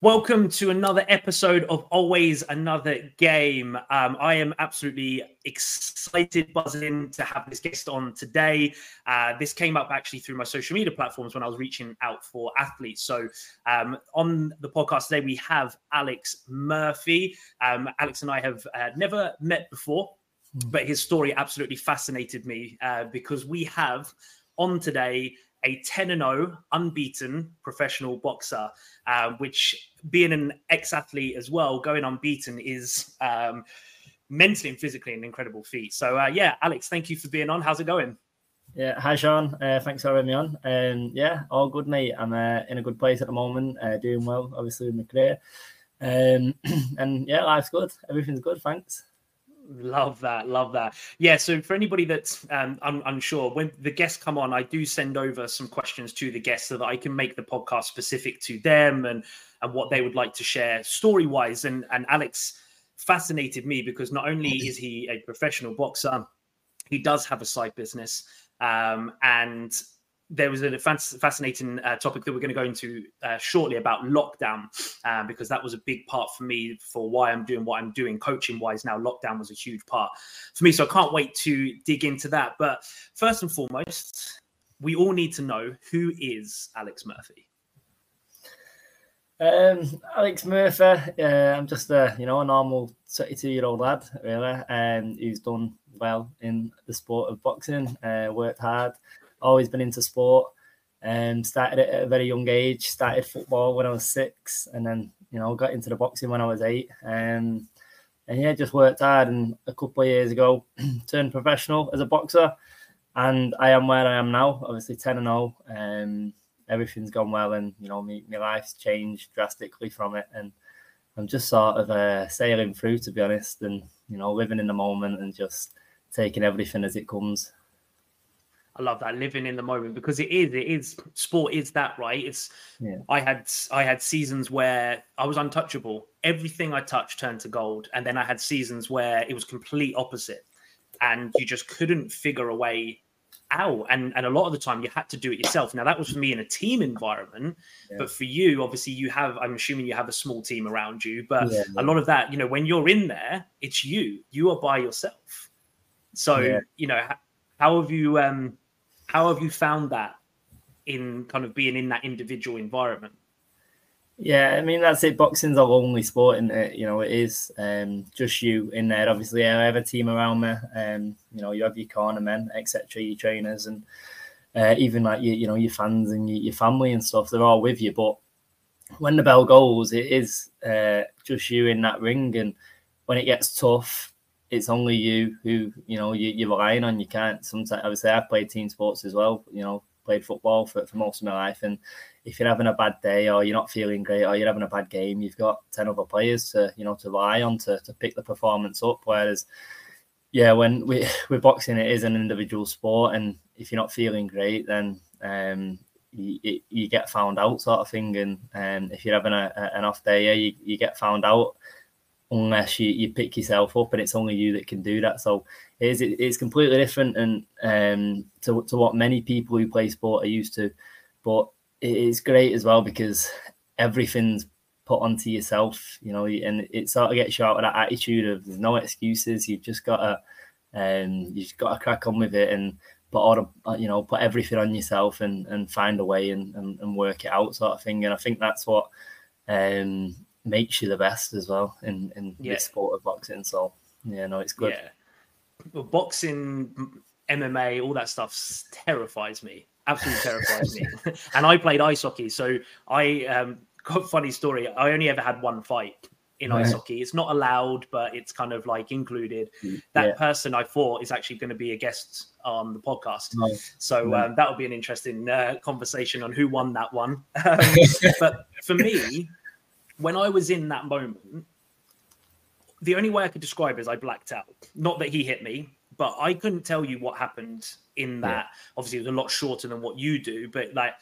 Welcome to another episode of Always Another Game. Um, I am absolutely excited, buzzing to have this guest on today. Uh, this came up actually through my social media platforms when I was reaching out for athletes. So, um, on the podcast today, we have Alex Murphy. Um, Alex and I have uh, never met before, hmm. but his story absolutely fascinated me uh, because we have on today a 10 and 0 unbeaten professional boxer, uh, which being an ex athlete as well, going unbeaten is um, mentally and physically an incredible feat. So, uh, yeah, Alex, thank you for being on. How's it going? Yeah, hi Shaun. Uh, thanks for having me on. Um, yeah, all good, mate. I'm uh, in a good place at the moment, uh, doing well, obviously in my career. Um, and yeah, life's good. Everything's good. Thanks. Love that, love that. Yeah. So for anybody that's um, un- unsure, when the guests come on, I do send over some questions to the guests so that I can make the podcast specific to them and and what they would like to share story wise. And and Alex fascinated me because not only is he a professional boxer, he does have a side business, um, and there was a fascinating uh, topic that we're going to go into uh, shortly about lockdown, uh, because that was a big part for me for why I'm doing what I'm doing coaching wise. Now, lockdown was a huge part for me. So I can't wait to dig into that. But first and foremost, we all need to know who is Alex Murphy? Um, Alex Murphy, uh, I'm just a you know a normal 32 year old lad, really, um, who's done well in the sport of boxing, uh, worked hard, always been into sport. Um, started at a very young age. Started football when I was six, and then you know got into the boxing when I was eight. Um, and yeah, just worked hard. And a couple of years ago, turned professional as a boxer, and I am where I am now. Obviously, ten and zero. Oh. Um, everything's gone well, and you know, my, my life's changed drastically from it. And I'm just sort of uh, sailing through, to be honest, and you know, living in the moment and just taking everything as it comes. I love that living in the moment because it is it is sport is that right? It's yeah. I had I had seasons where I was untouchable. Everything I touched turned to gold and then I had seasons where it was complete opposite and you just couldn't figure a way out and and a lot of the time you had to do it yourself. Now that was for me in a team environment yeah. but for you obviously you have i'm assuming you have a small team around you but yeah, a lot of that you know when you're in there it's you. You are by yourself. So you know how have you um how have you found that in kind of being in that individual environment? Yeah, I mean that's it. Boxing's a lonely sport, and it you know it is um, just you in there. Obviously, I have a team around me. Um, you know, you have your corner men, etc., your trainers, and uh, even like you, know, your fans and your, your, family and stuff. They're all with you. But when the bell goes, it is uh, just you in that ring, and when it gets tough, it's only you who you know you, you're relying on. You can't. Sometimes say I've played team sports as well. You know, played football for, for most of my life, and if you're having a bad day or you're not feeling great or you're having a bad game, you've got ten other players to you know to rely on to, to pick the performance up. Whereas, yeah, when we we're boxing, it is an individual sport, and if you're not feeling great, then um, you, you, get found out, sort of thing. And um, if you're having a, an off day, yeah, you, you get found out unless you, you pick yourself up and it's only you that can do that. So it is, it's completely different and um, to, to what many people who play sport are used to. But it is great as well because everything's put onto yourself, you know, and it sort of gets you out of that attitude of there's no excuses. You've just got to, um, you've got to crack on with it and put all the, uh, you know, put everything on yourself and, and find a way and, and, and work it out sort of thing. And I think that's what, um, makes you the best as well in in yeah. this sport of boxing. So yeah, no, it's good. Yeah, well, boxing, MMA, all that stuff terrifies me. Absolutely terrifies me. and I played ice hockey, so I um, got funny story. I only ever had one fight in ice hockey. It's not allowed, but it's kind of like included. Mm, that yeah. person I thought is actually going to be a guest on the podcast. Nice. So yeah. um, that will be an interesting uh, conversation on who won that one. Um, but for me, when I was in that moment, the only way I could describe it is I blacked out. Not that he hit me, but I couldn't tell you what happened in that. Yeah. Obviously, it was a lot shorter than what you do, but like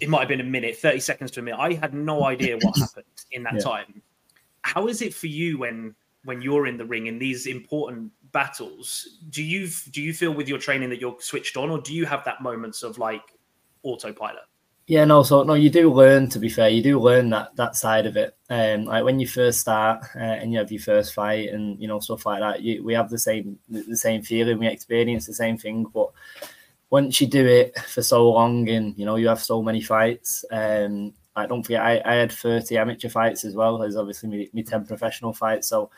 it might have been a minute, 30 seconds to a minute. I had no idea what happened in that yeah. time. How is it for you when when you're in the ring in these important battles? Do you do you feel with your training that you're switched on, or do you have that moments of like autopilot? Yeah, no, so no, you do learn. To be fair, you do learn that that side of it. Um, like when you first start uh, and you have your first fight and you know stuff like that. You, we have the same the same feeling. We experience the same thing, but once you do it for so long and you know you have so many fights, um, I don't forget I, I had thirty amateur fights as well as obviously me, me ten professional fights. So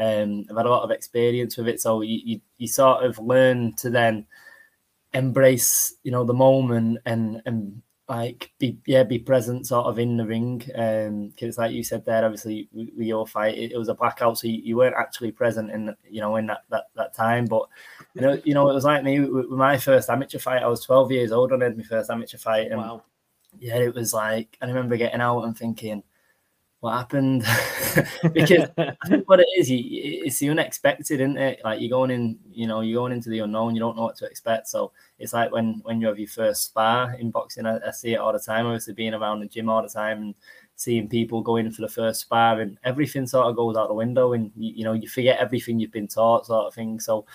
um, I've had a lot of experience with it. So you, you you sort of learn to then embrace you know the moment and and like be yeah be present sort of in the ring um because like you said there obviously we, we all fight it, it, was a blackout so you, you, weren't actually present in you know in that that, that time but you know you know it was like me with, my first amateur fight I was 12 years old when I had my first amateur fight and wow. yeah it was like I remember getting out and thinking what happened. Because what it is you, it's the unexpected isn't it? Like you're going in you know you're going into the unknown you don't know what to expect. So it's like when when you have your first spar in boxing I, I see it all the time. Obviously being around the gym all the time and seeing people go in for the first spar and everything sort of goes out the window and you, you know you forget everything you've been taught sort of thing. So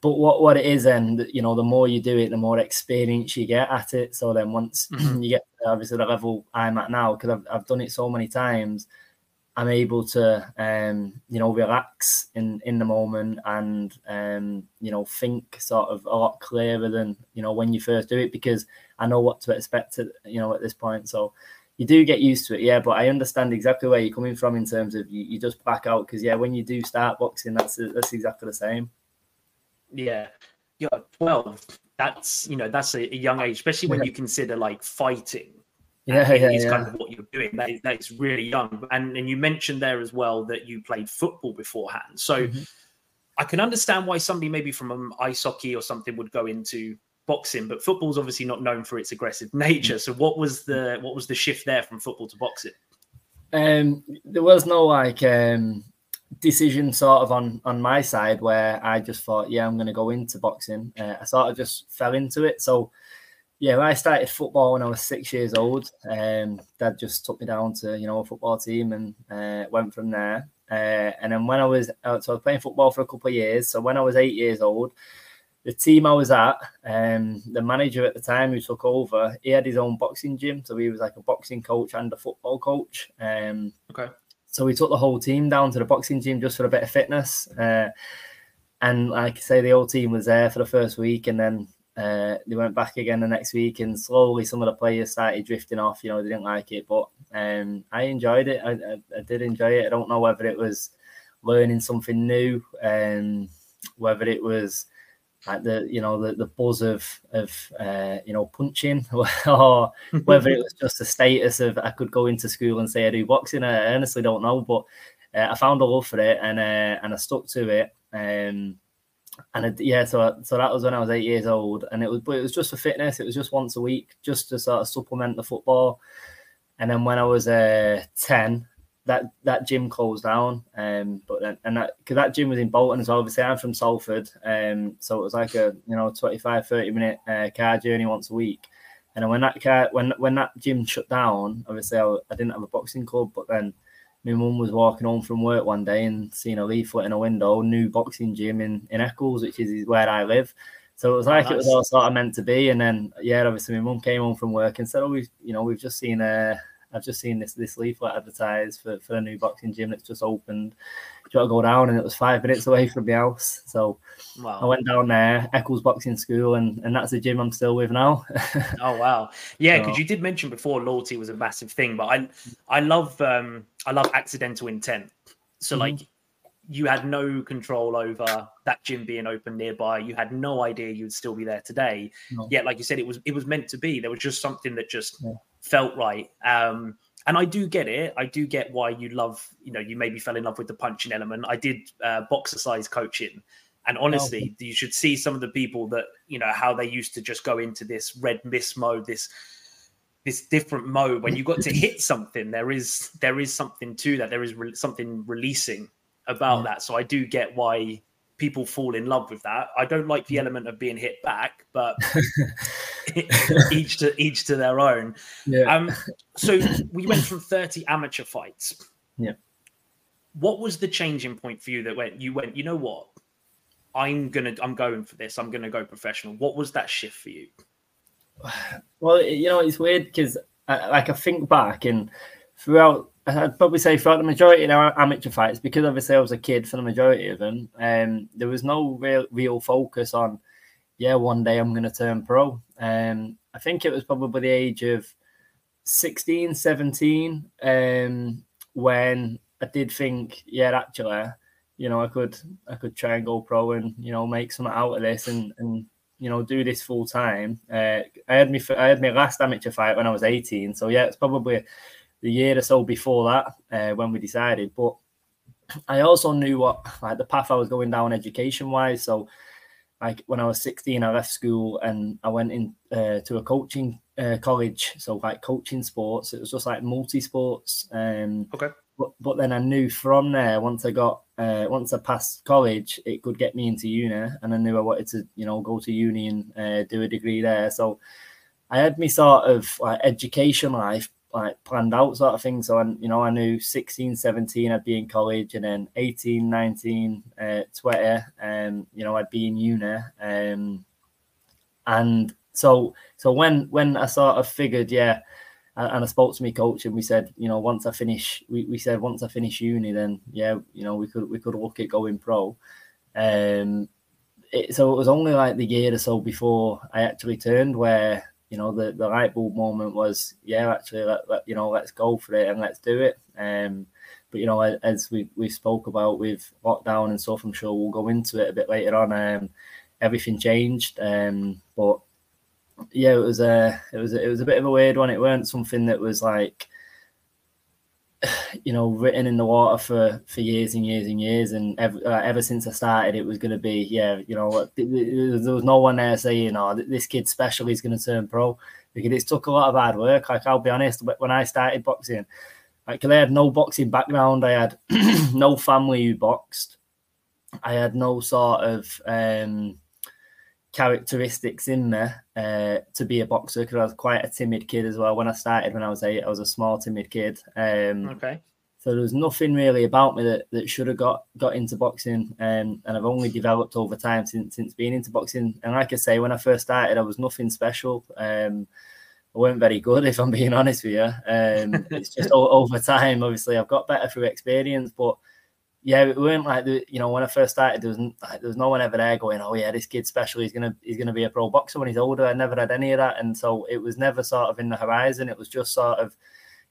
but what what it is then you know the more you do it the more experience you get at it so then once mm-hmm. you get obviously the level i'm at now because I've, I've done it so many times i'm able to um you know relax in in the moment and um you know think sort of a lot clearer than you know when you first do it because i know what to expect at you know at this point so you do get used to it, yeah. But I understand exactly where you're coming from in terms of you, you just back out because yeah, when you do start boxing, that's that's exactly the same. Yeah, yeah, twelve. That's you know that's a, a young age, especially when yeah. you consider like fighting. Yeah, yeah, is yeah. kind of what you're doing. That is, that is really young, and and you mentioned there as well that you played football beforehand. So mm-hmm. I can understand why somebody maybe from um, ice hockey or something would go into boxing, but football's obviously not known for its aggressive nature. So what was the what was the shift there from football to boxing? Um, there was no like um decision sort of on on my side where I just thought, yeah, I'm going to go into boxing. Uh, I sort of just fell into it. So yeah, when I started football when I was six years old, um, Dad just took me down to you know a football team and uh, went from there. Uh, and then when I was uh, so I was playing football for a couple of years. So when I was eight years old, the team I was at, um, the manager at the time who took over, he had his own boxing gym. So he was like a boxing coach and a football coach. Um, okay. So we took the whole team down to the boxing gym just for a bit of fitness. Uh, and like I say, the whole team was there for the first week, and then uh, they went back again the next week. And slowly, some of the players started drifting off. You know, they didn't like it, but um, I enjoyed it. I, I, I, did enjoy it. I don't know whether it was learning something new, um, whether it was like the you know the, the buzz of of uh, you know punching or whether it was just the status of I could go into school and say I do boxing. I honestly don't know, but uh, I found a love for it and uh, and I stuck to it. Um, and it, yeah, so so that was when I was eight years old, and it was but it was just for fitness. It was just once a week, just to sort of supplement the football. And then when I was uh, ten, that that gym closed down. Um, but then, and that because that gym was in Bolton as well. Obviously, I'm from Salford, um, so it was like a you know 25, 30 minute uh, car journey once a week. And then when that car when when that gym shut down, obviously I, I didn't have a boxing club. But then my mum was walking home from work one day and seeing a leaflet in a window, new boxing gym in in Eccles, which is where I live. So it was like oh, it was all sort of meant to be. And then yeah, obviously my mum came home from work and said, "Oh, we you know we've just seen a." I've just seen this this leaflet advertised for, for a new boxing gym that's just opened. Do you want to go down? And it was five minutes away from the house. So wow. I went down there, Eccles Boxing School, and, and that's the gym I'm still with now. oh wow. Yeah, because so. you did mention before loyalty was a massive thing, but I I love um I love accidental intent. So mm-hmm. like you had no control over that gym being open nearby. You had no idea you'd still be there today. No. Yet, like you said, it was it was meant to be. There was just something that just yeah felt right. Um, and I do get it. I do get why you love, you know, you maybe fell in love with the punching element. I did uh, boxercise coaching. And honestly, oh. you should see some of the people that, you know, how they used to just go into this red mist mode, this this different mode when you got to hit something there is there is something to that there is re- something releasing about yeah. that so i do get why people fall in love with that. I don't like the element of being hit back, but each to each to their own. Yeah. Um, so we went from 30 amateur fights. Yeah. What was the changing point for you that went you went, you know what? I'm gonna I'm going for this. I'm gonna go professional. What was that shift for you? Well, you know, it's weird because I, like I think back and throughout, I'd probably say throughout the majority of our amateur fights, because obviously I was a kid for the majority of them, um, there was no real real focus on, yeah, one day I'm going to turn pro. Um, I think it was probably the age of 16, 17, um, when I did think, yeah, actually, you know, I could I could try and go pro and you know make something out of this and and you know do this full time. Uh, I had me I had my last amateur fight when I was 18, so yeah, it's probably the year or so before that uh, when we decided. But I also knew what like the path I was going down education wise. So like when I was 16, I left school and I went in uh, to a coaching uh, college. So like coaching sports, it was just like multi sports. Um, okay. But, but then I knew from there once I got uh, once I passed college, it could get me into uni, and I knew I wanted to you know go to uni and uh, do a degree there. So I had me sort of like education life like planned out sort of thing. So, I, you know, I knew 16, 17, I'd be in college and then 18, 19, uh, 20, um, you know, I'd be in uni. Um, and so, so when, when I sort of figured, yeah, and I spoke to my coach and we said, you know, once I finish, we, we said, once I finish uni, then yeah, you know, we could, we could look at going pro. Um, it, so it was only like the year or so before I actually turned where you know, the, the light bulb moment was, yeah, actually, let, let, you know, let's go for it and let's do it. Um, but you know, as we we spoke about with lockdown and stuff, I'm sure we'll go into it a bit later on. Um, everything changed, um, but yeah, it was a it was a, it was a bit of a weird one. It weren't something that was like you know written in the water for for years and years and years and ever, uh, ever since i started it was going to be yeah you know there was no one there saying oh this kid special is going to turn pro because it took a lot of hard work like i'll be honest when i started boxing like i had no boxing background i had no family who boxed i had no sort of um characteristics in there uh, to be a boxer because I was quite a timid kid as well. When I started when I was eight, I was a small, timid kid. Um, okay. So there was nothing really about me that, that should have got got into boxing, um, and I've only developed over time since since being into boxing. And like I say, when I first started, I was nothing special. Um, I weren't very good, if I'm being honest with you. Um, it's just over time. Obviously, I've got better through experience, but yeah, it weren't like the you know when I first started, there was like, there was no one ever there going, oh yeah, this kid's special. He's gonna he's gonna be a pro boxer when he's older. I never had any of that, and so it was never sort of in the horizon. It was just sort of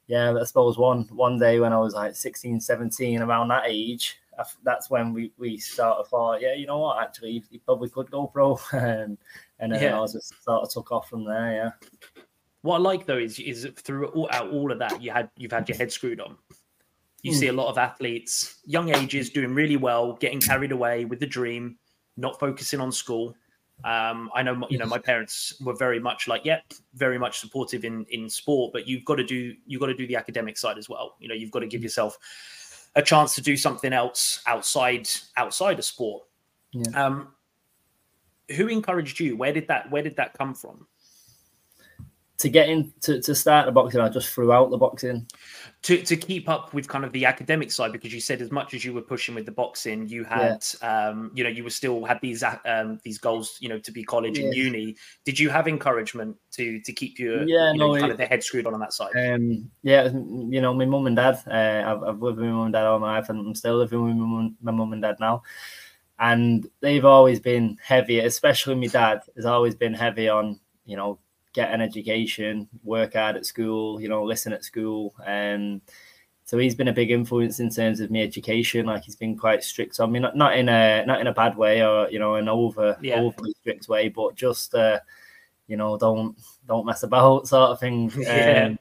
yeah, I suppose one one day when I was like 16, 17, around that age, that's when we we sort of thought, yeah, you know what, actually, you probably could go pro, and and then yeah. I was just sort of took off from there. Yeah. What I like though is is throughout all of that, you had you've had your head screwed on you mm. see a lot of athletes, young ages, doing really well, getting carried away with the dream, not focusing on school. Um, I know, you know, my parents were very much like, yeah, very much supportive in in sport, but you've got to do you've got to do the academic side as well. You know, you've got to give hmm. yourself a chance to do something else outside outside of sport. Yeah. Um, who encouraged you? Where did that Where did that come from? To get in to, to start the boxing, I just threw out the boxing. To to keep up with kind of the academic side, because you said as much as you were pushing with the boxing, you had yeah. um, you know, you were still had these um these goals, you know, to be college yeah. and uni. Did you have encouragement to to keep your yeah, you know, no, kind it, of the head screwed on on that side? Um yeah, you know, my mum and dad, uh, I've, I've lived with my mum and dad all my life and I'm still living with my mum, my mum and dad now. And they've always been heavy, especially my dad has always been heavy on, you know, get an education, work hard at school, you know, listen at school. And so he's been a big influence in terms of my education. Like he's been quite strict on me, not, not in a not in a bad way or you know an over yeah. overly strict way, but just uh, you know don't don't mess about sort of thing. Yeah.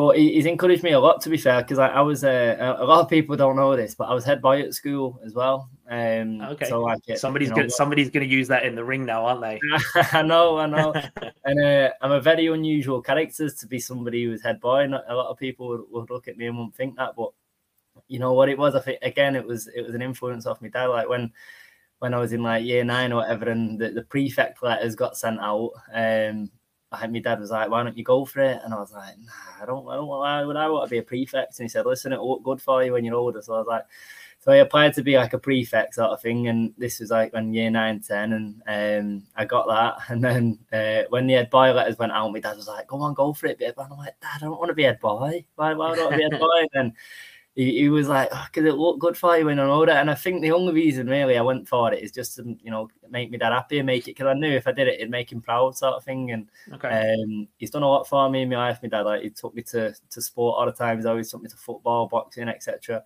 But he's encouraged me a lot, to be fair, because I, I, was uh, a lot of people don't know this, but I was head boy at school as well. Um, okay, so like it, somebody's you know, gonna somebody's gonna use that in the ring now, aren't they? I know, I know, and uh, I'm a very unusual character to be somebody who's head boy. Not a lot of people would, would look at me and wouldn't think that, but you know what it was. I think again, it was it was an influence off my dad. Like when when I was in like year nine or whatever, and the, the prefect letters got sent out. Um, I my dad was like, "Why don't you go for it?" And I was like, "Nah, I don't. I don't. Would I want to be a prefect?" And he said, "Listen, it'll look good for you when you're older." So I was like, so I applied to be like a prefect sort of thing, and this was like when year nine, ten, and um, I got that. And then uh, when the head boy letters went out, my dad was like, "Go on, go for it, babe." And I'm like, "Dad, I don't want to be head boy. Why, why do I want to be head boy?" And he, he was like, because oh, it looked good for you when I know that. And I think the only reason really I went for it is just to, you know, make me dad happy and make it because I knew if I did it, it'd make him proud, sort of thing. And okay. um, he's done a lot for me in my life. My dad, like, he took me to, to sport all the time. He's always took me to football, boxing, etc.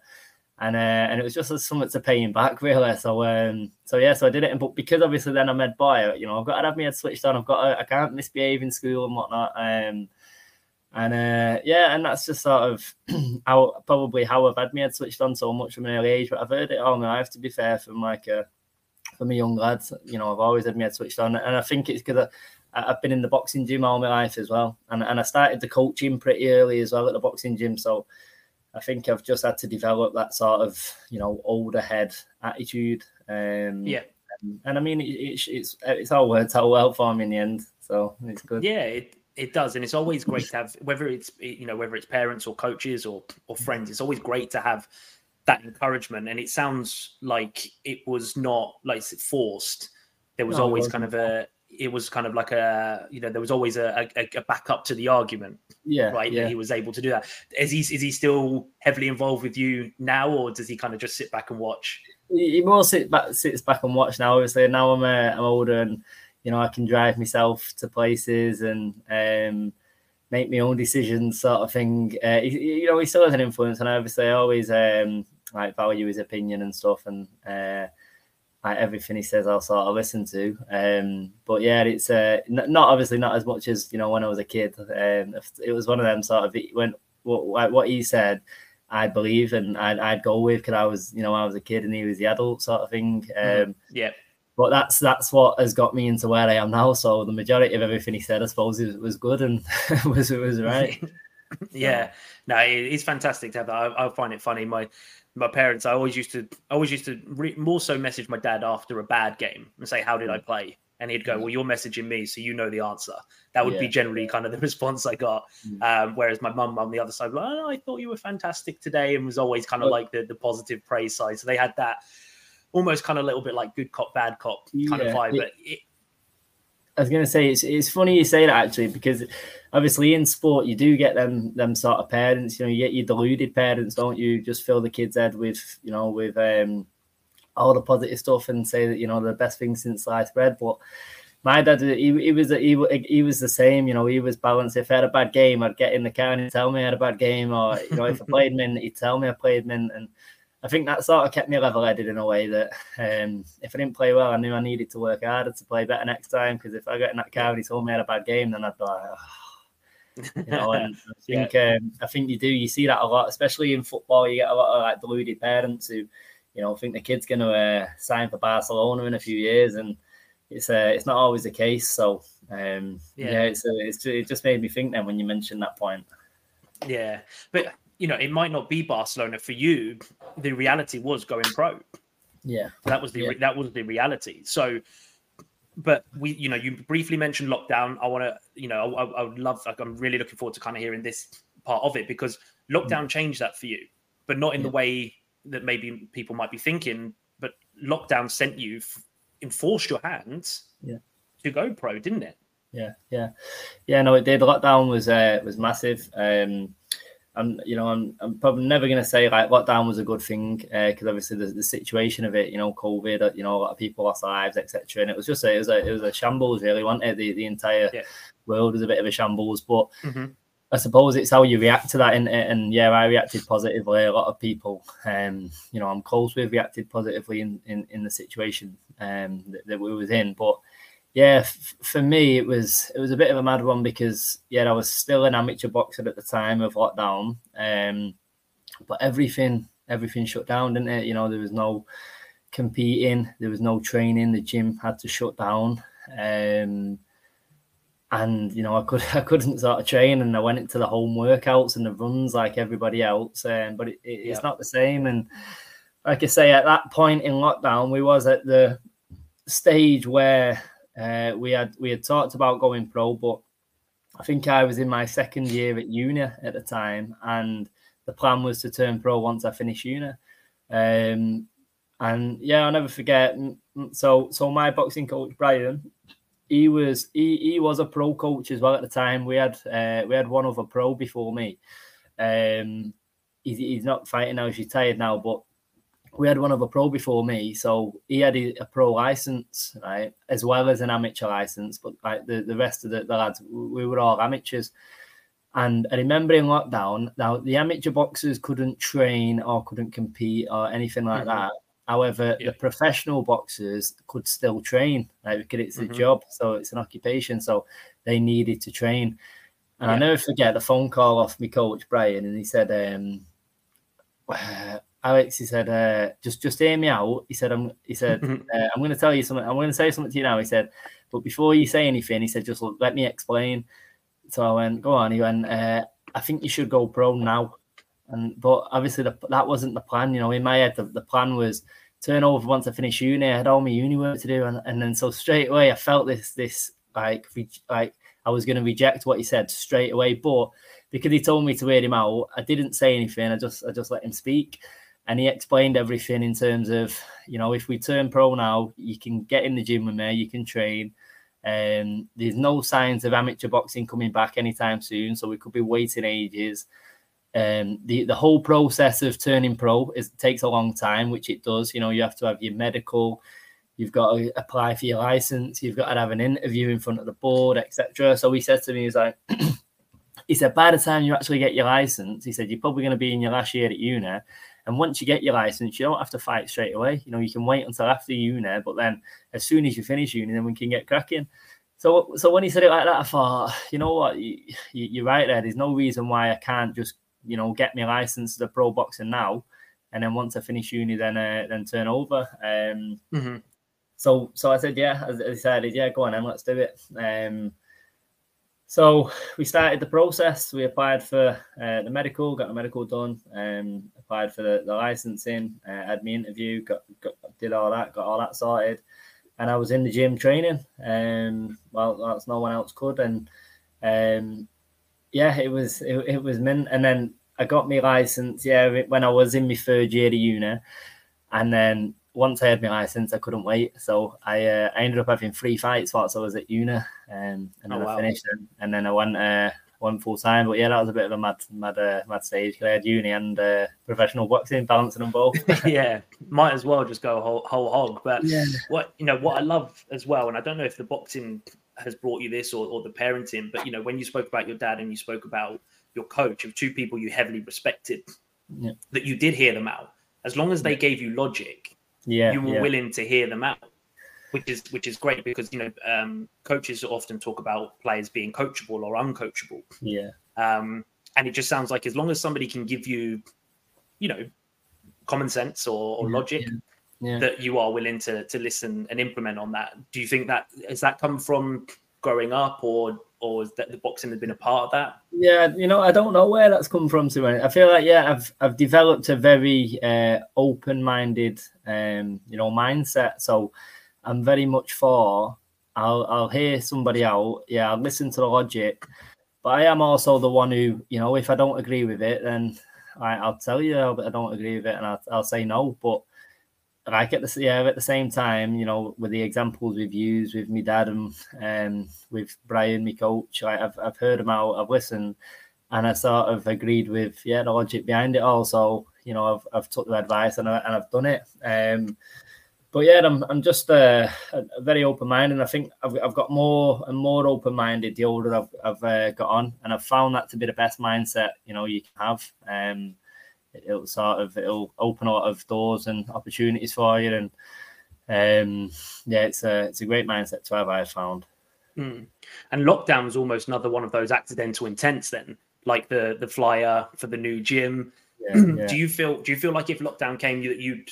And uh, and it was just something to pay him back, really. So um, so yeah, so I did it. And but because obviously then I'm head boy, you know, I've got to have my head switched on. I've got to, I can't misbehave in school and whatnot. Um, and uh, yeah, and that's just sort of how probably how I've had my head switched on so much from an early age. But I've heard it all my life. To be fair, from like a from a young lad, you know, I've always had my head switched on, and I think it's because I've been in the boxing gym all my life as well, and and I started the coaching pretty early as well at the boxing gym. So I think I've just had to develop that sort of you know older head attitude. Um, yeah, and, and I mean it, it's it's it's all worked out well for me in the end, so it's good. Yeah. It- it does, and it's always great to have whether it's you know whether it's parents or coaches or or friends. It's always great to have that encouragement, and it sounds like it was not like forced. There was no, always kind of a it was kind of like a you know there was always a, a, a backup to the argument yeah right yeah. that he was able to do that is he is he still heavily involved with you now or does he kind of just sit back and watch he more sit back sits back and watch now obviously now i'm uh, i'm older and you know, I can drive myself to places and um, make my own decisions, sort of thing. Uh, you know, he still has an influence, and obviously, I always um, like value his opinion and stuff, and uh, like everything he says, I'll sort of listen to. Um, but yeah, it's uh, n- not obviously not as much as you know when I was a kid. Um, it was one of them sort of when what what he said. I'd believe and I'd, I'd go with because I was, you know, I was a kid and he was the adult sort of thing. Mm-hmm. Um, yeah but that's that's what has got me into where I am now. So the majority of everything he said, I suppose, was, was good and was was right. yeah, no, it's fantastic to have that. I, I, find it funny. My my parents, I always used to, I always used to re- more so message my dad after a bad game and say, "How did I play?" And he'd go, "Well, you're messaging me, so you know the answer." That would yeah. be generally kind of the response I got. Mm. Um, whereas my mum on the other side, like, oh, I thought you were fantastic today, and was always kind of like the the positive praise side. So they had that almost kind of a little bit like good cop, bad cop kind yeah, of vibe. It, but it, I was going to say it's it's funny you say that actually because obviously in sport you do get them them sort of parents. You know, you get your deluded parents, don't you? Just fill the kid's head with you know with um, all the positive stuff and say that you know the best thing since sliced bread, but my dad he, he was he, he was the same you know he was balanced if i had a bad game i'd get in the car and he'd tell me i had a bad game or you know if i played min he'd tell me i played min and I think that sort of kept me level-headed in a way that um, if I didn't play well, I knew I needed to work harder to play better next time. Because if I got in that car and he told me I had a bad game, then I'd be like, oh. you know. And I think yeah. um, I think you do. You see that a lot, especially in football. You get a lot of like deluded parents who, you know, think the kid's going to uh, sign for Barcelona in a few years, and it's uh, it's not always the case. So um, yeah, yeah it's, uh, it's it just made me think then when you mentioned that point. Yeah, but you know, it might not be Barcelona for you. The reality was going pro. Yeah, that was the yeah. that was the reality. So, but we, you know, you briefly mentioned lockdown. I want to, you know, I, I, would love. Like, I'm really looking forward to kind of hearing this part of it because lockdown mm. changed that for you, but not in yeah. the way that maybe people might be thinking. But lockdown sent you, enforced your hands, yeah. to go pro, didn't it? Yeah, yeah, yeah. No, it did. Lockdown was uh, was massive. Um, I'm, you know, I'm, I'm probably never going to say like lockdown was a good thing because uh, obviously the, the situation of it, you know, COVID, uh, you know, a lot of people lost lives, etc. And it was just a, it was a, it was a shambles, really, wasn't it? The, the entire yeah. world was a bit of a shambles, but mm-hmm. I suppose it's how you react to that. And, and yeah, I reacted positively. A lot of people, um, you know, I'm close with reacted positively in, in, in the situation um, that, that we was in, but yeah, f- for me it was it was a bit of a mad one because yeah, I was still an amateur boxer at the time of lockdown, um, but everything everything shut down, didn't it? You know, there was no competing, there was no training, the gym had to shut down, um, and you know I could I couldn't sort of train, and I went into the home workouts and the runs like everybody else, um, but it, it, it's not the same. And like I say, at that point in lockdown, we was at the stage where uh, we had we had talked about going pro, but I think I was in my second year at uni at the time, and the plan was to turn pro once I finished uni. Um, and yeah, I'll never forget. So, so my boxing coach Brian, he was he, he was a pro coach as well at the time. We had uh, we had one other pro before me. Um, he's, he's not fighting now; he's retired now. But we had one of a pro before me, so he had a, a pro license, right, as well as an amateur license. But like the, the rest of the, the lads, we were all amateurs. And I remember in lockdown, now the amateur boxers couldn't train or couldn't compete or anything like mm-hmm. that. However, yeah. the professional boxers could still train, right? Because it's mm-hmm. a job, so it's an occupation. So they needed to train. And yeah. I never forget the phone call off my coach Brian, and he said, um, "Alex," he said, uh, "just just hear me out." He said, "I'm," he said, uh, "I'm going to tell you something. I'm going to say something to you now." He said, "But before you say anything," he said, "just let me explain." So I went, "Go on." He went, uh, "I think you should go pro now." And but obviously the, that wasn't the plan. You know, in my head, the, the plan was turn over once I finish uni. I had all my uni work to do, and, and then so straight away I felt this this like like I was going to reject what he said straight away. But because he told me to hear him out, I didn't say anything. I just I just let him speak, and he explained everything in terms of you know if we turn pro now, you can get in the gym with me, you can train. Um, there's no signs of amateur boxing coming back anytime soon, so we could be waiting ages. Um, the the whole process of turning pro is takes a long time, which it does. You know, you have to have your medical, you've got to apply for your license, you've got to have an interview in front of the board, etc. So he said to me, he's like, he said, by the time you actually get your license, he said you're probably going to be in your last year at uni, and once you get your license, you don't have to fight straight away. You know, you can wait until after uni, but then as soon as you finish uni, then we can get cracking. So, so when he said it like that, I thought, you know what, you, you're right there. There's no reason why I can't just you know, get my license to pro boxing now, and then once I finish uni, then uh, then turn over. Um, mm-hmm. So so I said, yeah, as I decided, yeah, go on, then let's do it. Um, so we started the process. We applied for uh, the medical, got the medical done, um, applied for the, the licensing, uh, had my interview, got, got, did all that, got all that sorted, and I was in the gym training. Um, well, that's no one else could, and um, yeah, it was it, it was mint. And then I got my license. Yeah, when I was in my third year of uni, and then once I had my license, I couldn't wait. So I uh, I ended up having three fights whilst I was at uni, um, and then oh, wow. I finished them. And then I went uh, went full time. But yeah, that was a bit of a mad mad uh, mad stage. I had uni and uh, professional boxing, balancing them both. yeah, might as well just go whole, whole hog. But yeah. what you know, what I love as well, and I don't know if the boxing has brought you this or, or the parenting. But you know, when you spoke about your dad and you spoke about your coach of two people you heavily respected, yeah. that you did hear them out. As long as they gave you logic, yeah, you were yeah. willing to hear them out, which is which is great because you know um, coaches often talk about players being coachable or uncoachable. Yeah. Um, and it just sounds like as long as somebody can give you, you know, common sense or, or logic, yeah. that you are willing to to listen and implement on that. Do you think that has that come from growing up, or or is that the boxing has been a part of that? Yeah, you know, I don't know where that's come from. To I feel like yeah, I've I've developed a very uh, open minded, um, you know, mindset. So I'm very much for. I'll I'll hear somebody out. Yeah, I'll listen to the logic, but I am also the one who, you know, if I don't agree with it, then I, will tell you I don't agree with it, and I'll, I'll say no. But like at the yeah at the same time, you know, with the examples we've used with my dad and um, with Brian, my coach, like I've I've heard them out, I've listened, and I sort of agreed with yeah the logic behind it all. So you know, I've I've took the advice and I, and I've done it. Um, but yeah, I'm I'm just uh, very open minded. I think I've I've got more and more open minded the older I've I've uh, got on, and I've found that to be the best mindset you know you can have. Um, it'll sort of it'll open a lot of doors and opportunities for you. And um yeah it's a it's a great mindset to have i found. Mm. and lockdown was almost another one of those accidental intents then like the the flyer for the new gym. Yeah, yeah. do you feel do you feel like if lockdown came that you'd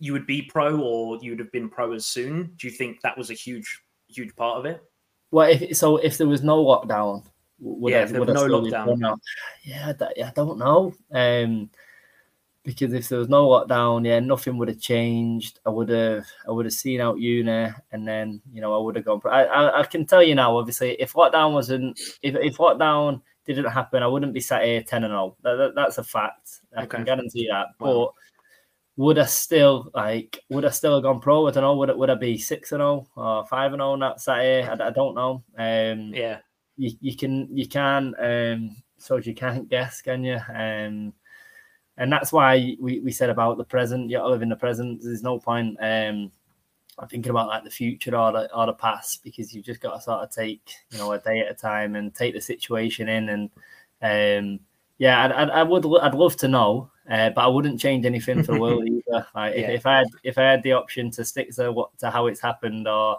you would be pro or you would have been pro as soon? Do you think that was a huge huge part of it? Well if so if there was no lockdown would yeah, I, there was no lockdown. yeah I, I don't know. Um because if there was no lockdown, yeah, nothing would have changed. I would have, I would have seen out uni, and then you know I would have gone. I, I, I can tell you now, obviously, if lockdown wasn't, if if lockdown didn't happen, I wouldn't be sat here ten and. Oh. That, that, that's a fact. I okay. can guarantee that. Wow. would I still like? Would I still have gone pro? I don't know. Would it? Would I be six and all or five and all? on that Saturday? I, I don't know. Um, yeah, you, you can you can um, so you can't guess, can you? Um, and that's why we, we said about the present. You got to live in the present. There's no point um, thinking about like the future or the or the past because you've just got to sort of take you know a day at a time and take the situation in. And um, yeah, I'd, I'd, I would I'd love to know uh, but I wouldn't change anything for the world either. Like yeah. if, if, I had if I had the option to stick to what to how it's happened or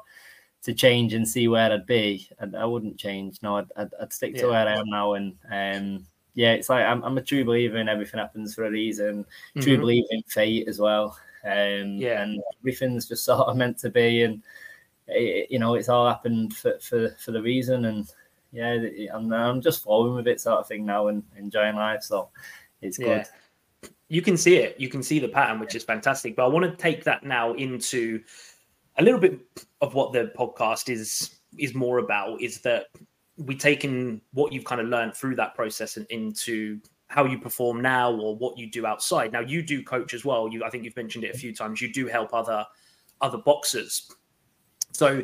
to change and see where I'd be, I'd, I would not change. No, I'd, I'd, I'd stick to yeah. where I am now. And um, yeah, it's like I'm, I'm, a true believer in everything happens for a reason. Mm-hmm. True believer in fate as well. Um, yeah, and everything's just sort of meant to be, and it, you know, it's all happened for for for the reason. And yeah, I'm, I'm just flowing with it, sort of thing now, and enjoying life. So it's yeah. good you can see it. You can see the pattern, which is fantastic. But I want to take that now into a little bit of what the podcast is is more about. Is that we taken what you've kind of learned through that process and into how you perform now or what you do outside. Now you do coach as well. You I think you've mentioned it a few times. You do help other other boxers. So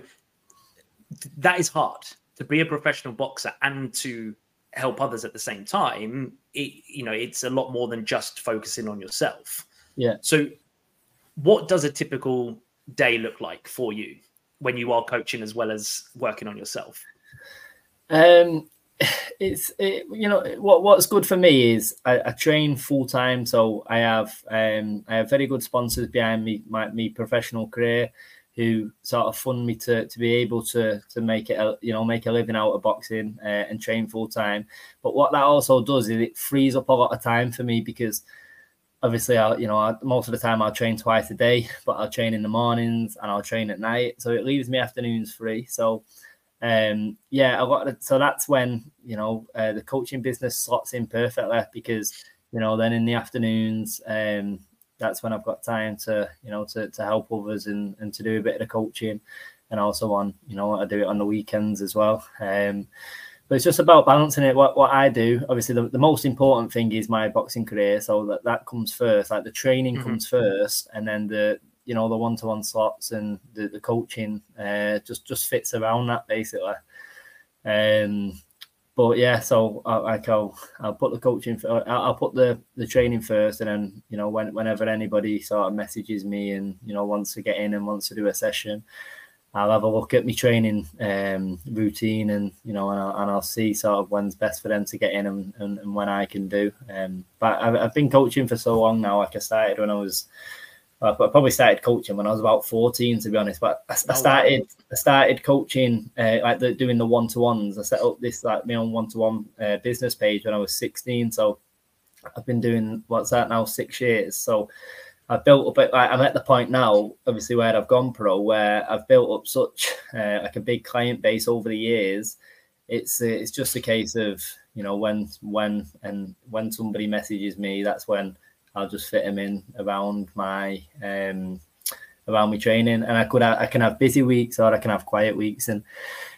that is hard to be a professional boxer and to help others at the same time it, you know it's a lot more than just focusing on yourself yeah so what does a typical day look like for you when you are coaching as well as working on yourself um it's it, you know what what's good for me is I, I train full time so i have um i have very good sponsors behind me my professional career who sort of fund me to to be able to to make it a, you know make a living out of boxing uh, and train full time. But what that also does is it frees up a lot of time for me because obviously I you know I, most of the time I'll train twice a day, but I'll train in the mornings and I'll train at night, so it leaves me afternoons free. So um yeah a lot of, so that's when you know uh, the coaching business slots in perfectly because you know then in the afternoons um that's when I've got time to you know to, to help others and, and to do a bit of the coaching and also on you know I do it on the weekends as well. Um, but it's just about balancing it. What what I do, obviously, the, the most important thing is my boxing career, so that that comes first. Like the training mm-hmm. comes first, and then the you know the one to one slots and the, the coaching uh, just just fits around that basically. Um, but yeah, so I, like I'll I'll put the coaching, for, I'll put the the training first, and then you know when, whenever anybody sort of messages me and you know wants to get in and wants to do a session, I'll have a look at my training um, routine and you know and I'll, and I'll see sort of when's best for them to get in and, and, and when I can do. Um, but I've, I've been coaching for so long now. Like I started when I was I probably started coaching when I was about 14, to be honest. But I, I started, I started coaching, uh, like the, doing the one to ones. I set up this like my own one to one business page when I was 16. So I've been doing what's that now six years. So I've built up. Like, I'm at the point now, obviously, where I've gone pro, where I've built up such uh, like a big client base over the years. It's it's just a case of you know when when and when somebody messages me, that's when I'll just fit them in around my um, around my training, and I could I can have busy weeks or I can have quiet weeks, and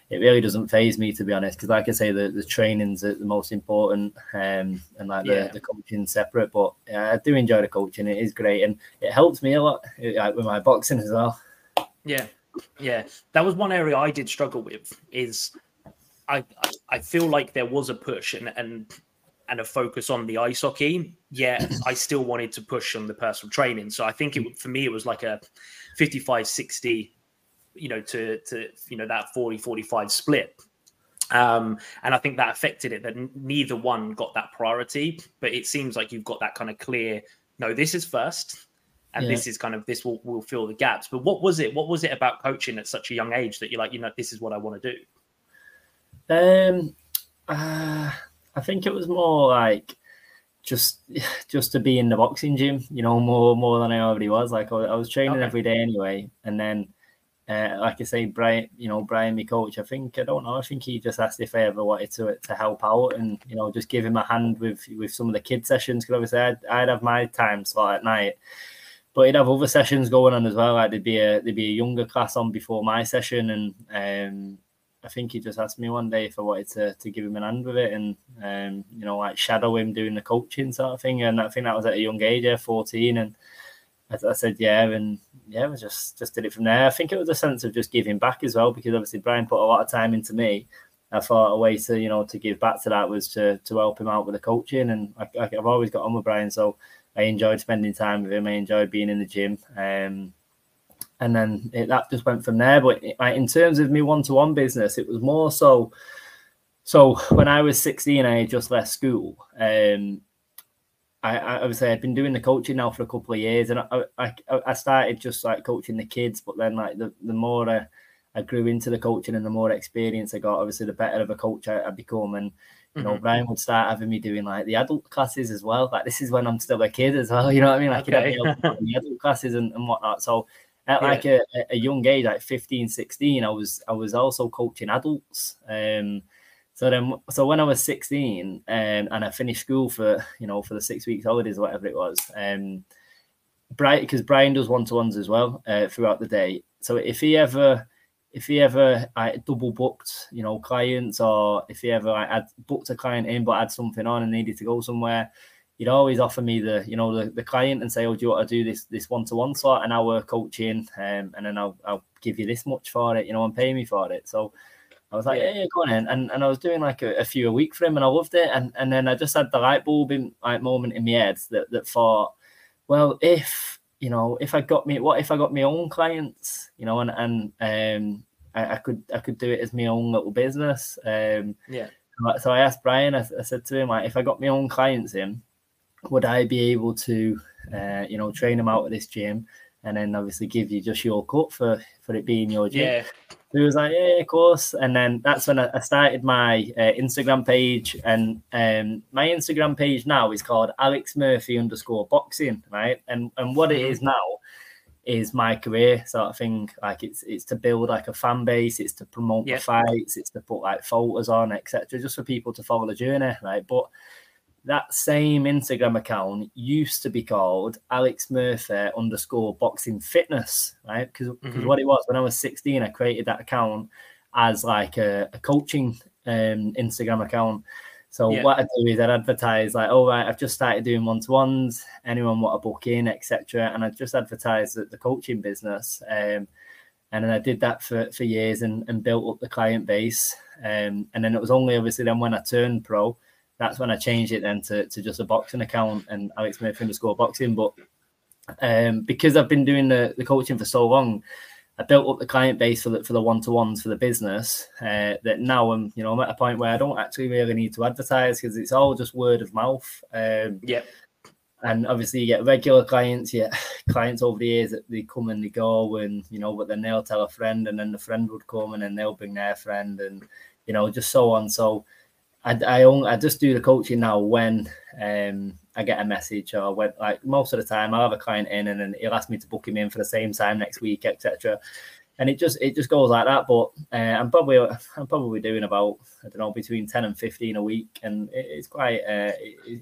it really doesn't phase me to be honest. Because like I say, the the training's the most important, um, and like yeah. the, the coaching separate. But yeah, I do enjoy the coaching; it is great, and it helps me a lot like with my boxing as well. Yeah, yeah, that was one area I did struggle with. Is I I feel like there was a push, and and and a focus on the ice hockey. Yet I still wanted to push on the personal training. So I think it for me it was like a 55 60 you know to to you know that 40 45 split um, and I think that affected it that neither one got that priority. But it seems like you've got that kind of clear. No, this is first, and yeah. this is kind of this will will fill the gaps. But what was it? What was it about coaching at such a young age that you're like, you know, this is what I want to do? Um, uh, I think it was more like just just to be in the boxing gym, you know, more more than I already was. Like I, I was training okay. every day anyway, and then uh, like I say, Brian, you know, Brian, my coach. I think I don't know. I think he just asked if I ever wanted to to help out and you know just give him a hand with with some of the kid sessions because obviously I'd, I'd have my time slot at night, but he'd have other sessions going on as well. Like there'd be a there'd be a younger class on before my session, and um, I think he just asked me one day if I wanted to, to give him an hand with it and um, you know like shadow him doing the coaching sort of thing. And I think that was at a young age, yeah, fourteen, and I, I, said yeah, and yeah, we just just did it from there. I think it was a sense of just giving back as well because obviously Brian put a lot of time into me. I thought a way to you know to give back to that was to to help him out with the coaching, and I, have always got on with Brian, so I enjoyed spending time with him. I enjoyed being in the gym. Um, and then it, that just went from there. But in terms of me one to one business, it was more so. So when I was 16, I just left school. Um, I, I obviously I'd been doing the coaching now for a couple of years, and I, I, I started just like coaching the kids. But then like the, the more I, I grew into the coaching and the more experience I got, obviously the better of a coach I, I become. And you know, mm-hmm. Brian would start having me doing like the adult classes as well. Like this is when I'm still a kid as well. You know what I mean? Like okay. the adult classes and, and whatnot. So at yeah. like a, a, young age, like 15, 16, I was I was also coaching adults. Um, so then, so when I was 16 um, and I finished school for you know for the six weeks holidays, or whatever it was, um, Brian because Brian does one to ones as well uh, throughout the day. So if he ever if he ever uh, double booked, you know, clients, or if he ever like, had booked a client in but had something on and needed to go somewhere, he'd always offer me the, you know, the, the client and say, "Oh, do you want to do this this one to one slot an hour coaching, um, and then I'll I'll give you this much for it, you know, and pay me for it." So I was like, "Yeah, yeah go on in," and and I was doing like a, a, few a week for him, and I loved it, and and then I just had the light bulb in like moment in my head that that thought, well, if you know, if I got me, what if I got my own clients, you know, and and um, I, I could I could do it as my own little business. Um, yeah. So I asked Brian. I, I said to him, like, if I got my own clients in, would I be able to, uh, you know, train them out of this gym, and then obviously give you just your cut for for it being your gym? Yeah. He was like, yeah, of course. And then that's when I started my uh, Instagram page. And um, my Instagram page now is called Alex Murphy underscore boxing, right? And and what it is mm-hmm. now is my career sort of thing. Like it's it's to build like a fan base, it's to promote the fights, it's to put like photos on, etc. Just for people to follow the journey, right? But that same Instagram account used to be called Alex Murphy underscore boxing fitness, right? Because mm-hmm. what it was when I was 16, I created that account as like a, a coaching um, Instagram account. So yeah. what I do is I'd advertise like, oh right, I've just started doing one to ones. Anyone want a book in, etc. And I just advertised the, the coaching business. Um, and then I did that for, for years and, and built up the client base. Um, and then it was only obviously then when I turned pro, that's when I changed it then to, to just a boxing account and Alex Murphy underscore boxing. But um, because I've been doing the, the coaching for so long, I built up the client base for the for the one to ones for the business. Uh, that now I'm you know I'm at a point where I don't actually really need to advertise because it's all just word of mouth. Um, yeah. And obviously, you get regular clients. Yeah, clients over the years that they come and they go, and you know, but then they'll tell a friend, and then the friend would come, and then they'll bring their friend, and you know, just so on. So, I I, only, I just do the coaching now when um, I get a message or when like most of the time I'll have a client in and then he'll ask me to book him in for the same time next week, etc. And it just it just goes like that. But uh, I'm probably I'm probably doing about I don't know between ten and fifteen a week, and it's quite uh,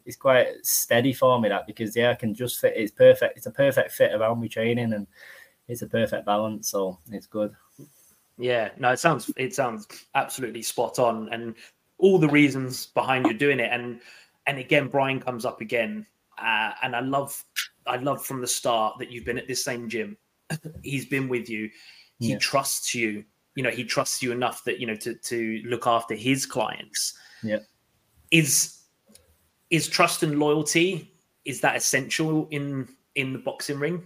it's quite steady for me that because yeah I can just fit it's perfect it's a perfect fit around me training and it's a perfect balance so it's good. Yeah, no, it sounds it sounds absolutely spot on, and all the reasons behind you doing it, and and again, Brian comes up again, uh, and I love, I love from the start that you've been at this same gym. He's been with you. He yeah. trusts you. You know, he trusts you enough that you know to to look after his clients. Yeah. Is is trust and loyalty is that essential in in the boxing ring?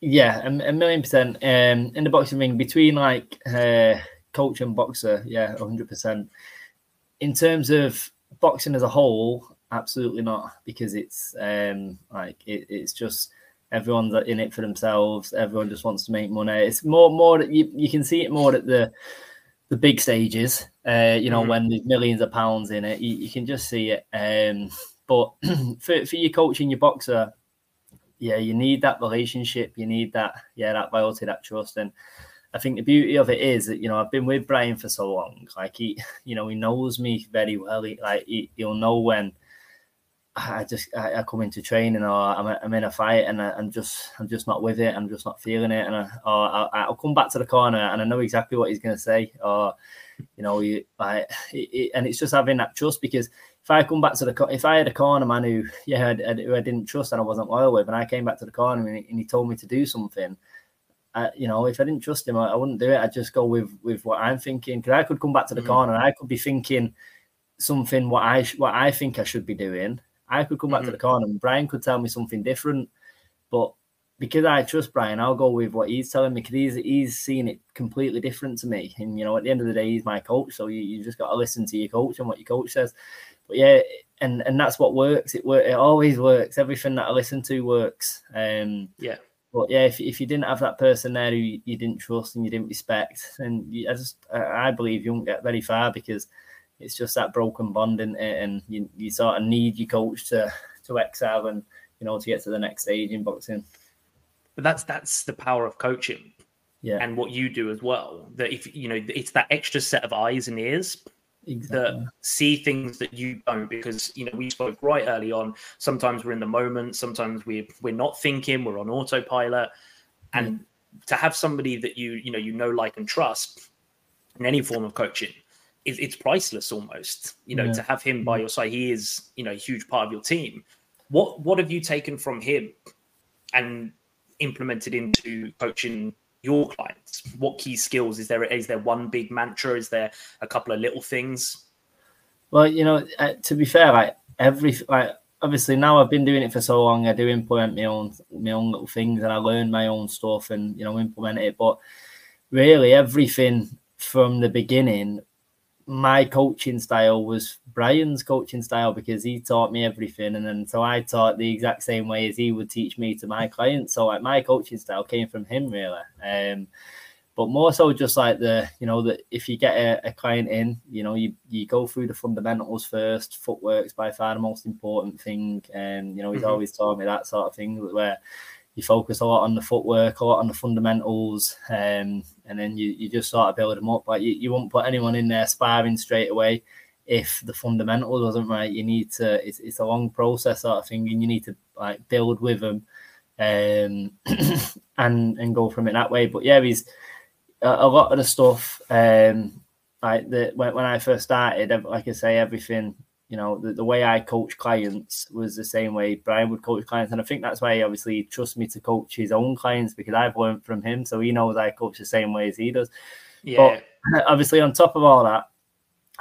Yeah, a, a million percent. Um, in the boxing ring, between like uh, coach and boxer, yeah, hundred percent. In terms of boxing as a whole, absolutely not, because it's um like it, it's just everyone's in it for themselves. Everyone just wants to make money. It's more more you, you can see it more at the the big stages. Uh, you know, mm-hmm. when there's millions of pounds in it, you, you can just see it. Um, but for for your coach and your boxer, yeah, you need that relationship. You need that, yeah, that loyalty, that trust, and I think the beauty of it is that you know I've been with Brian for so long. Like he, you know, he knows me very well. He, like he, will know when I just I, I, come into training or I'm, I'm in a fight and I, am just I'm just not with it. I'm just not feeling it, and I, or I, will come back to the corner and I know exactly what he's going to say, or you know, I, it, and it's just having that trust because if I come back to the if I had a corner man who yeah who I didn't trust and I wasn't loyal with, and I came back to the corner and he, and he told me to do something. I, you know, if I didn't trust him, I, I, wouldn't do it. I'd just go with with what I'm thinking because I could come back to the mm-hmm. corner I could be thinking something what I what I think I should be doing, I could come back mm-hmm. to the corner and Brian could tell me something different. But because I trust Brian, I'll go with what he's telling me because he's he's seeing it completely different to me. And you know, at the end of the day, he's my coach, so you, you just got to listen to your coach and what your coach says. But yeah, and and that's what works. It work. It always works. Everything that I listen to works. Um, yeah. But yeah, if, if you didn't have that person there who you, you didn't trust and you didn't respect, and you, I just I believe you won't get very far because it's just that broken bond in it, and you, you sort of need your coach to to excel and you know to get to the next stage in boxing. But that's that's the power of coaching, yeah, and what you do as well. That if you know, it's that extra set of eyes and ears exactly. that see things that you don't because you know we spoke right early on sometimes we're in the moment sometimes we we're not thinking we're on autopilot and mm. to have somebody that you you know you know like and trust in any form of coaching it, it's priceless almost. You know, yeah. to have him by your side, he is you know a huge part of your team. What what have you taken from him and implemented into coaching your clients? What key skills is there? Is there one big mantra? Is there a couple of little things? Well, you know, uh, to be fair, like every like obviously now I've been doing it for so long, I do implement my own my own little things and I learn my own stuff and you know implement it. But really, everything from the beginning my coaching style was Brian's coaching style because he taught me everything, and then so I taught the exact same way as he would teach me to my clients. So like my coaching style came from him really, um, but more so just like the you know that if you get a, a, client in, you know you you go through the fundamentals first. Footwork's by far the most important thing, and you know he's mm-hmm. always taught me that sort of thing where you focus a lot on the footwork, a lot on the fundamentals, um, and then you, you just sort of build them up. Like you, you won't put anyone in there sparring straight away if the fundamentals wasn't right. You need to. It's, it's a long process sort of thing, and you need to like build with them, um, and and go from it that way. But yeah, he's a, a lot of the stuff. Um, like the when, when I first started, like I say, everything you know, the, the way I coach clients was the same way Brian would coach clients. And I think that's why he obviously trusts me to coach his own clients because I've learned from him. So he knows I coach the same way as he does. Yeah. But obviously, on top of all that,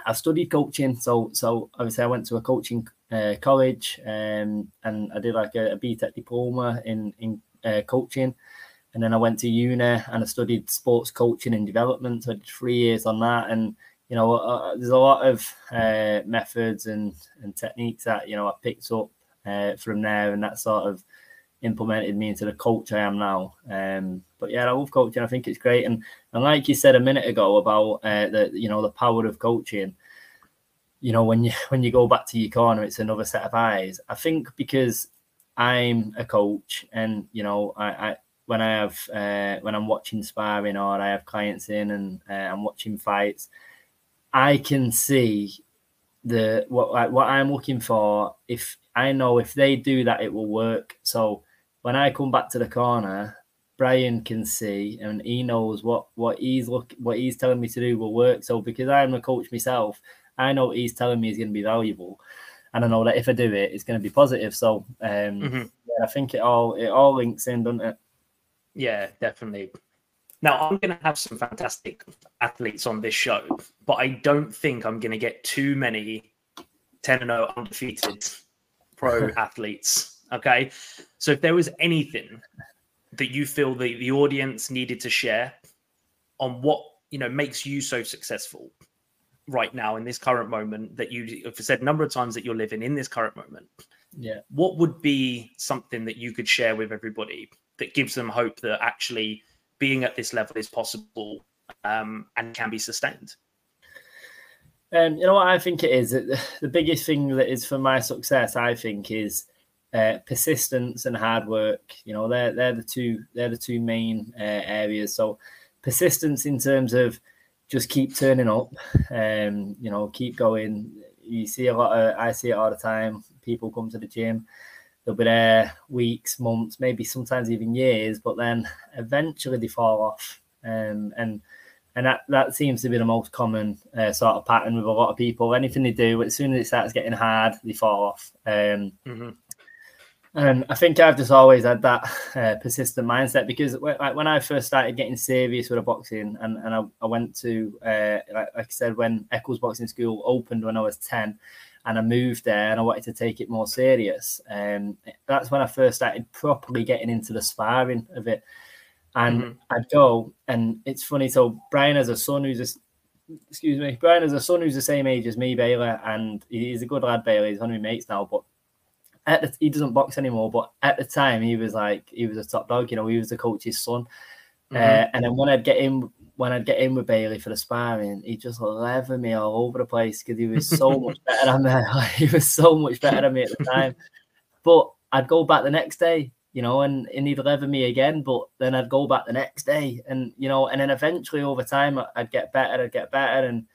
I studied coaching. So, so obviously, I went to a coaching uh, college um, and I did like a, a BTEC diploma in, in uh, coaching. And then I went to uni and I studied sports coaching and development. So I did three years on that. And you know, uh, there's a lot of uh, methods and, and techniques that, you know, I picked up uh, from there and that sort of implemented me into the coach I am now. Um, but yeah, I love coaching. I think it's great. And, and like you said a minute ago about uh, the, you know, the power of coaching, you know, when you, when you go back to your corner, it's another set of eyes. I think because I'm a coach and, you know, I, I when I have, uh, when I'm watching sparring or I have clients in and uh, I'm watching fights, I can see the what like, what I'm looking for. If I know if they do that, it will work. So when I come back to the corner, Brian can see and he knows what what he's look what he's telling me to do will work. So because I'm a coach myself, I know what he's telling me is going to be valuable, and I know that if I do it, it's going to be positive. So um, mm-hmm. yeah, I think it all it all links in, doesn't it? Yeah, definitely. Now, I'm going to have some fantastic athletes on this show, but I don't think I'm going to get too many 10 0 undefeated pro athletes. Okay. So, if there was anything that you feel the, the audience needed to share on what you know makes you so successful right now in this current moment that you have said a number of times that you're living in this current moment yeah what would be something that you could share with everybody that gives them hope that actually being at this level is possible um, and can be sustained? Um, you know what I think it is. The biggest thing that is for my success, I think, is uh, persistence and hard work. You know, they're they're the two they're the two main uh, areas. So persistence in terms of just keep turning up, um, you know, keep going. you see a lot of, I see it all the time. People come to the gym, they'll be there weeks, months, maybe sometimes even years, but then eventually they fall off. Um, and and that, that seems to be the most common uh, sort of pattern with a lot of people. Anything they do, as soon as it starts getting hard, they fall off. Um, mm-hmm. And I think I've just always had that uh, persistent mindset because when I first started getting serious with a boxing, and, and I, I went to, uh, like, like, I said, when Eccles Boxing School opened when I was 10, and I moved there and I wanted to take it more serious. Um, that's when I first started properly getting into the sparring of it. And mm-hmm. I'd go, and it's funny. So Brian has a son who's a, excuse me, Brian has a son who's the same age as me, Bailey, and he's a good lad, Bailey. He's one of my mates now, but at the, he doesn't box anymore. But at the time, he was like he was a top dog. You know, he was the coach's son. Mm-hmm. Uh, and then when I'd get in, when I'd get in with Bailey for the sparring, he'd just levered me all over the place because he was so much better than me. he was so much better than me at the time. But I'd go back the next day you know, and, and he'd lever me again, but then I'd go back the next day, and you know, and then eventually over time I'd get better, I'd get better, and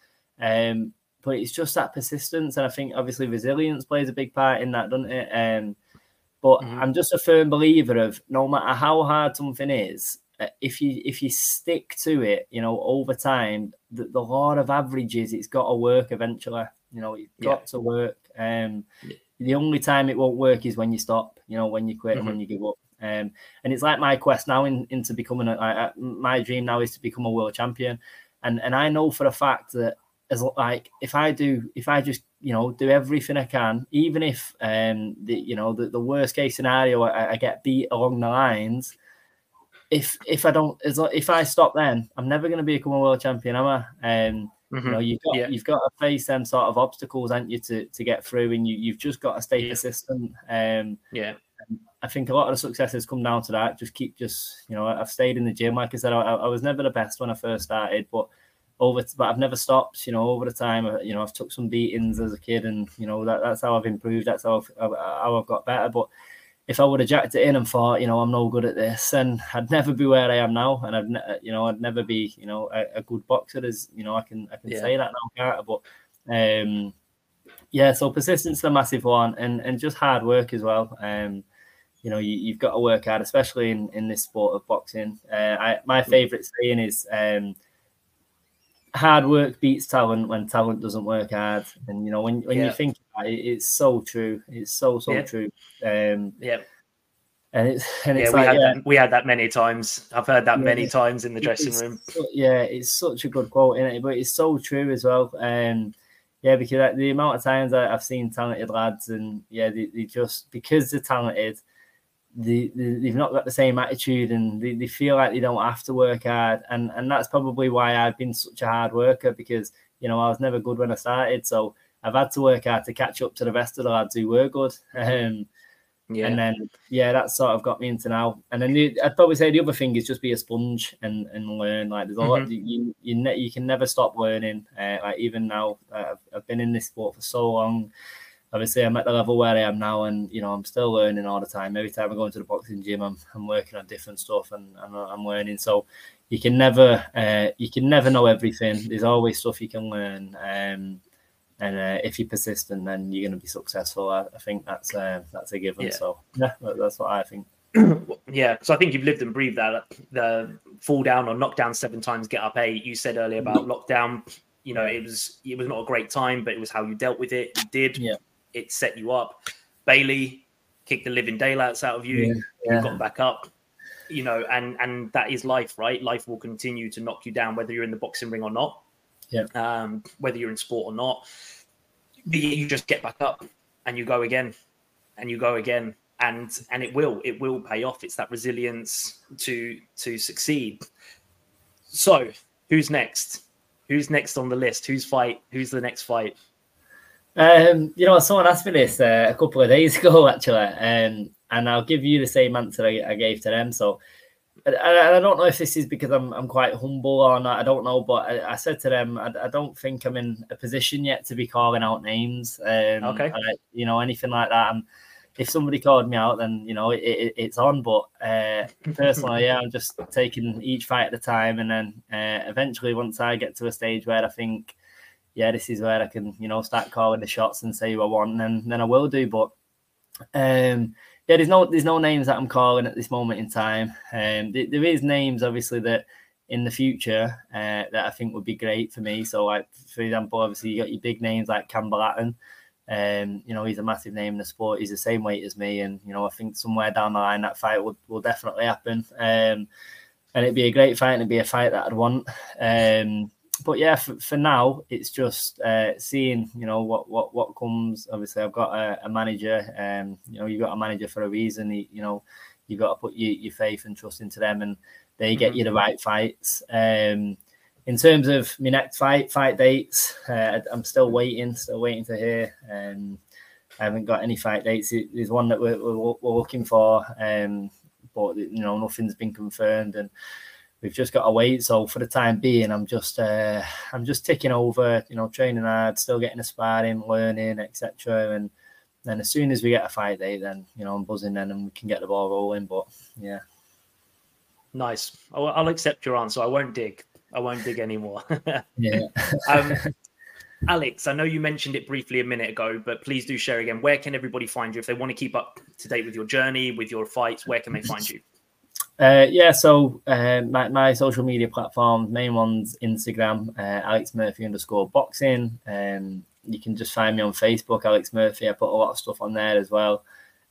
um, but it's just that persistence, and I think obviously resilience plays a big part in that, doesn't it? Um, but mm-hmm. I'm just a firm believer of no matter how hard something is, if you if you stick to it, you know, over time, the, the law of averages, it's got to work eventually. You know, it's got yeah. to work. Um, the only time it won't work is when you stop, you know, when you quit mm-hmm. and when you give up. Um, and it's like my quest now in, into becoming a, my dream now is to become a world champion. And and I know for a fact that as like if I do if I just you know do everything I can, even if um the you know the, the worst case scenario I, I get beat along the lines, if if I don't as if I stop then I'm never going to become a world champion, am I? Um, Mm-hmm. You know, you've got yeah. you've got to face them sort of obstacles, aren't you, to, to get through, and you you've just got to stay persistent. Um, yeah, I think a lot of the successes come down to that. Just keep just you know, I've stayed in the gym. Like I said, I, I was never the best when I first started, but over but I've never stopped. You know, over the time, you know, I've took some beatings as a kid, and you know that, that's how I've improved. That's how I've, how I've got better. But if I would have jacked it in and thought, you know, I'm no good at this, and I'd never be where I am now, and I'd, ne- you know, I'd never be, you know, a, a, good boxer. As you know, I can, I can yeah. say that now, Carter. But um, yeah, so persistence is a massive one, and and just hard work as well. Um, you know, you, have got to work hard, especially in, in this sport of boxing. Uh, I, my favorite saying is, um, hard work beats talent when talent doesn't work hard. And you know, when when yeah. you think about it, it's so true. It's so so yeah. true. Um, yeah. And it's and it's yeah, we had yeah. that we had that many times. I've heard that many times in the dressing room. Yeah, it's such a good quote in it, but it's so true as well. Um, yeah, because the amount of times I've seen talented lads, and yeah, they, they just because they're talented, they, they, have not got the same attitude and they, they feel like they don't have to work hard. And, and that's probably why I've been such a hard worker because, you know, I was never good when I started. So I've had to work hard to catch up to the rest of the lads who were good. Um, yeah. And then, yeah, that sort of got me into now. And then the, I'd probably say the other thing is just be a sponge and, and learn. Like there's a mm-hmm. lot you you, ne- you can never stop learning. Uh, like even now, uh, I've, I've been in this sport for so long obviously I'm at the level where I am now, and you know I'm still learning all the time. Every time I go into the boxing gym, I'm, I'm working on different stuff, and, and I'm learning. So you can never uh, you can never know everything. There's always stuff you can learn, um, and uh, if you're persistent, then you're going to be successful. I, I think that's uh, that's a given. Yeah. So yeah, that's what I think. yeah, so I think you've lived and breathed that. The fall down or knock down seven times, get up eight. You said earlier about lockdown. You know, it was it was not a great time, but it was how you dealt with it. You did. Yeah it set you up. Bailey kicked the living daylights out of you. Yeah, yeah. You got back up. You know, and and that is life, right? Life will continue to knock you down, whether you're in the boxing ring or not. Yeah. Um, whether you're in sport or not, you just get back up and you go again, and you go again, and and it will it will pay off. It's that resilience to to succeed. So, who's next? Who's next on the list? Who's fight? Who's the next fight? Um, you know, someone asked me this uh, a couple of days ago, actually, um, and I'll give you the same answer I, I gave to them. So, I, I, don't know if this is because I'm, I'm quite humble or not. I don't know, but I, I said to them, I, I, don't think I'm in a position yet to be calling out names. Um, okay. you know, anything like that. I'm, if somebody called me out, then you know it, it, it's on. But uh, personally, yeah, I'm just taking each fight at a time, and then uh, eventually, once I get to a stage where I think yeah, this is where I can, you know, start calling the shots and say who I want, and then, then I will do. But um, yeah, there's no there's no names that I'm calling at this moment in time. Um, th- there is names obviously that in the future uh, that I think would be great for me. So, like for example, obviously you got your big names like Campbell Hatton. Um, you know, he's a massive name in the sport. He's the same weight as me, and you know, I think somewhere down the line that fight will, will definitely happen. Um, and it'd be a great fight, and it'd be a fight that I'd want. Um, but yeah, for, for now, it's just uh, seeing you know what what what comes. Obviously, I've got a, a manager. Um, you know, you've got a manager for a reason. You, you know, you've got to put your, your faith and trust into them, and they get mm-hmm. you the right fights. Um, in terms of my next fight, fight dates, uh, I'm still waiting, still waiting to hear. Um, I haven't got any fight dates. There's one that we're, we're, we're looking for, um, but you know nothing's been confirmed, and we've just got to wait. So for the time being, I'm just uh, I'm just ticking over, you know, training hard, still getting a sparring, learning, etc. And then as soon as we get a fight date, then you know I'm buzzing then, and we can get the ball rolling. But yeah, nice. I'll, I'll accept your answer. I won't dig. I won't dig anymore. yeah. um, Alex, I know you mentioned it briefly a minute ago, but please do share again. Where can everybody find you if they want to keep up to date with your journey, with your fights? Where can they find you? Uh, yeah, so uh, my, my social media platforms, main ones Instagram, uh, Alex Murphy underscore boxing. Um, you can just find me on Facebook, Alex Murphy. I put a lot of stuff on there as well.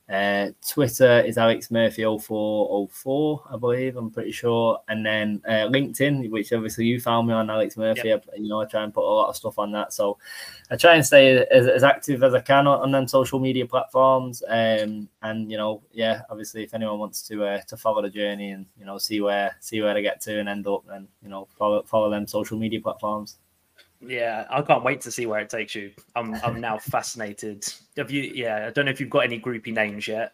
Uh, Twitter is Alex Murphy 0404, I believe. I'm pretty sure. And then uh, LinkedIn, which obviously you found me on Alex Murphy. Yep. I, you know, I try and put a lot of stuff on that. So I try and stay as, as active as I can on, on them social media platforms. Um, and you know, yeah, obviously, if anyone wants to uh, to follow the journey and you know see where see where I get to and end up, then you know follow follow them social media platforms. Yeah, I can't wait to see where it takes you. I'm I'm now fascinated. Have you? Yeah, I don't know if you've got any groupie names yet,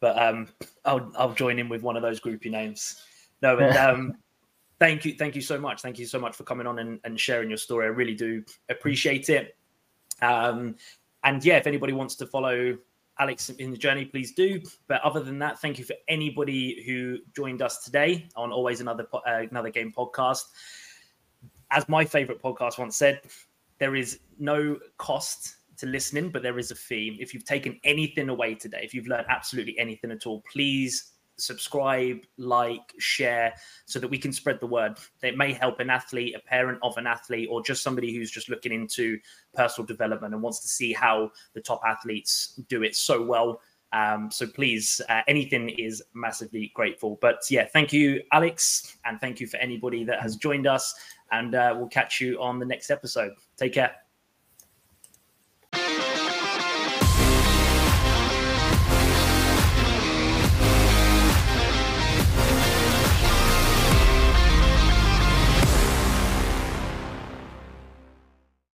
but um, I'll I'll join in with one of those groupie names. No, but um, thank you, thank you so much. Thank you so much for coming on and, and sharing your story. I really do appreciate it. Um, and yeah, if anybody wants to follow Alex in the journey, please do. But other than that, thank you for anybody who joined us today on Always Another uh, Another Game podcast as my favorite podcast once said, there is no cost to listening, but there is a fee. If you've taken anything away today, if you've learned absolutely anything at all, please subscribe, like, share, so that we can spread the word. It may help an athlete, a parent of an athlete, or just somebody who's just looking into personal development and wants to see how the top athletes do it so well. Um, so please, uh, anything is massively grateful. But yeah, thank you, Alex, and thank you for anybody that has joined us and uh, we'll catch you on the next episode. Take care.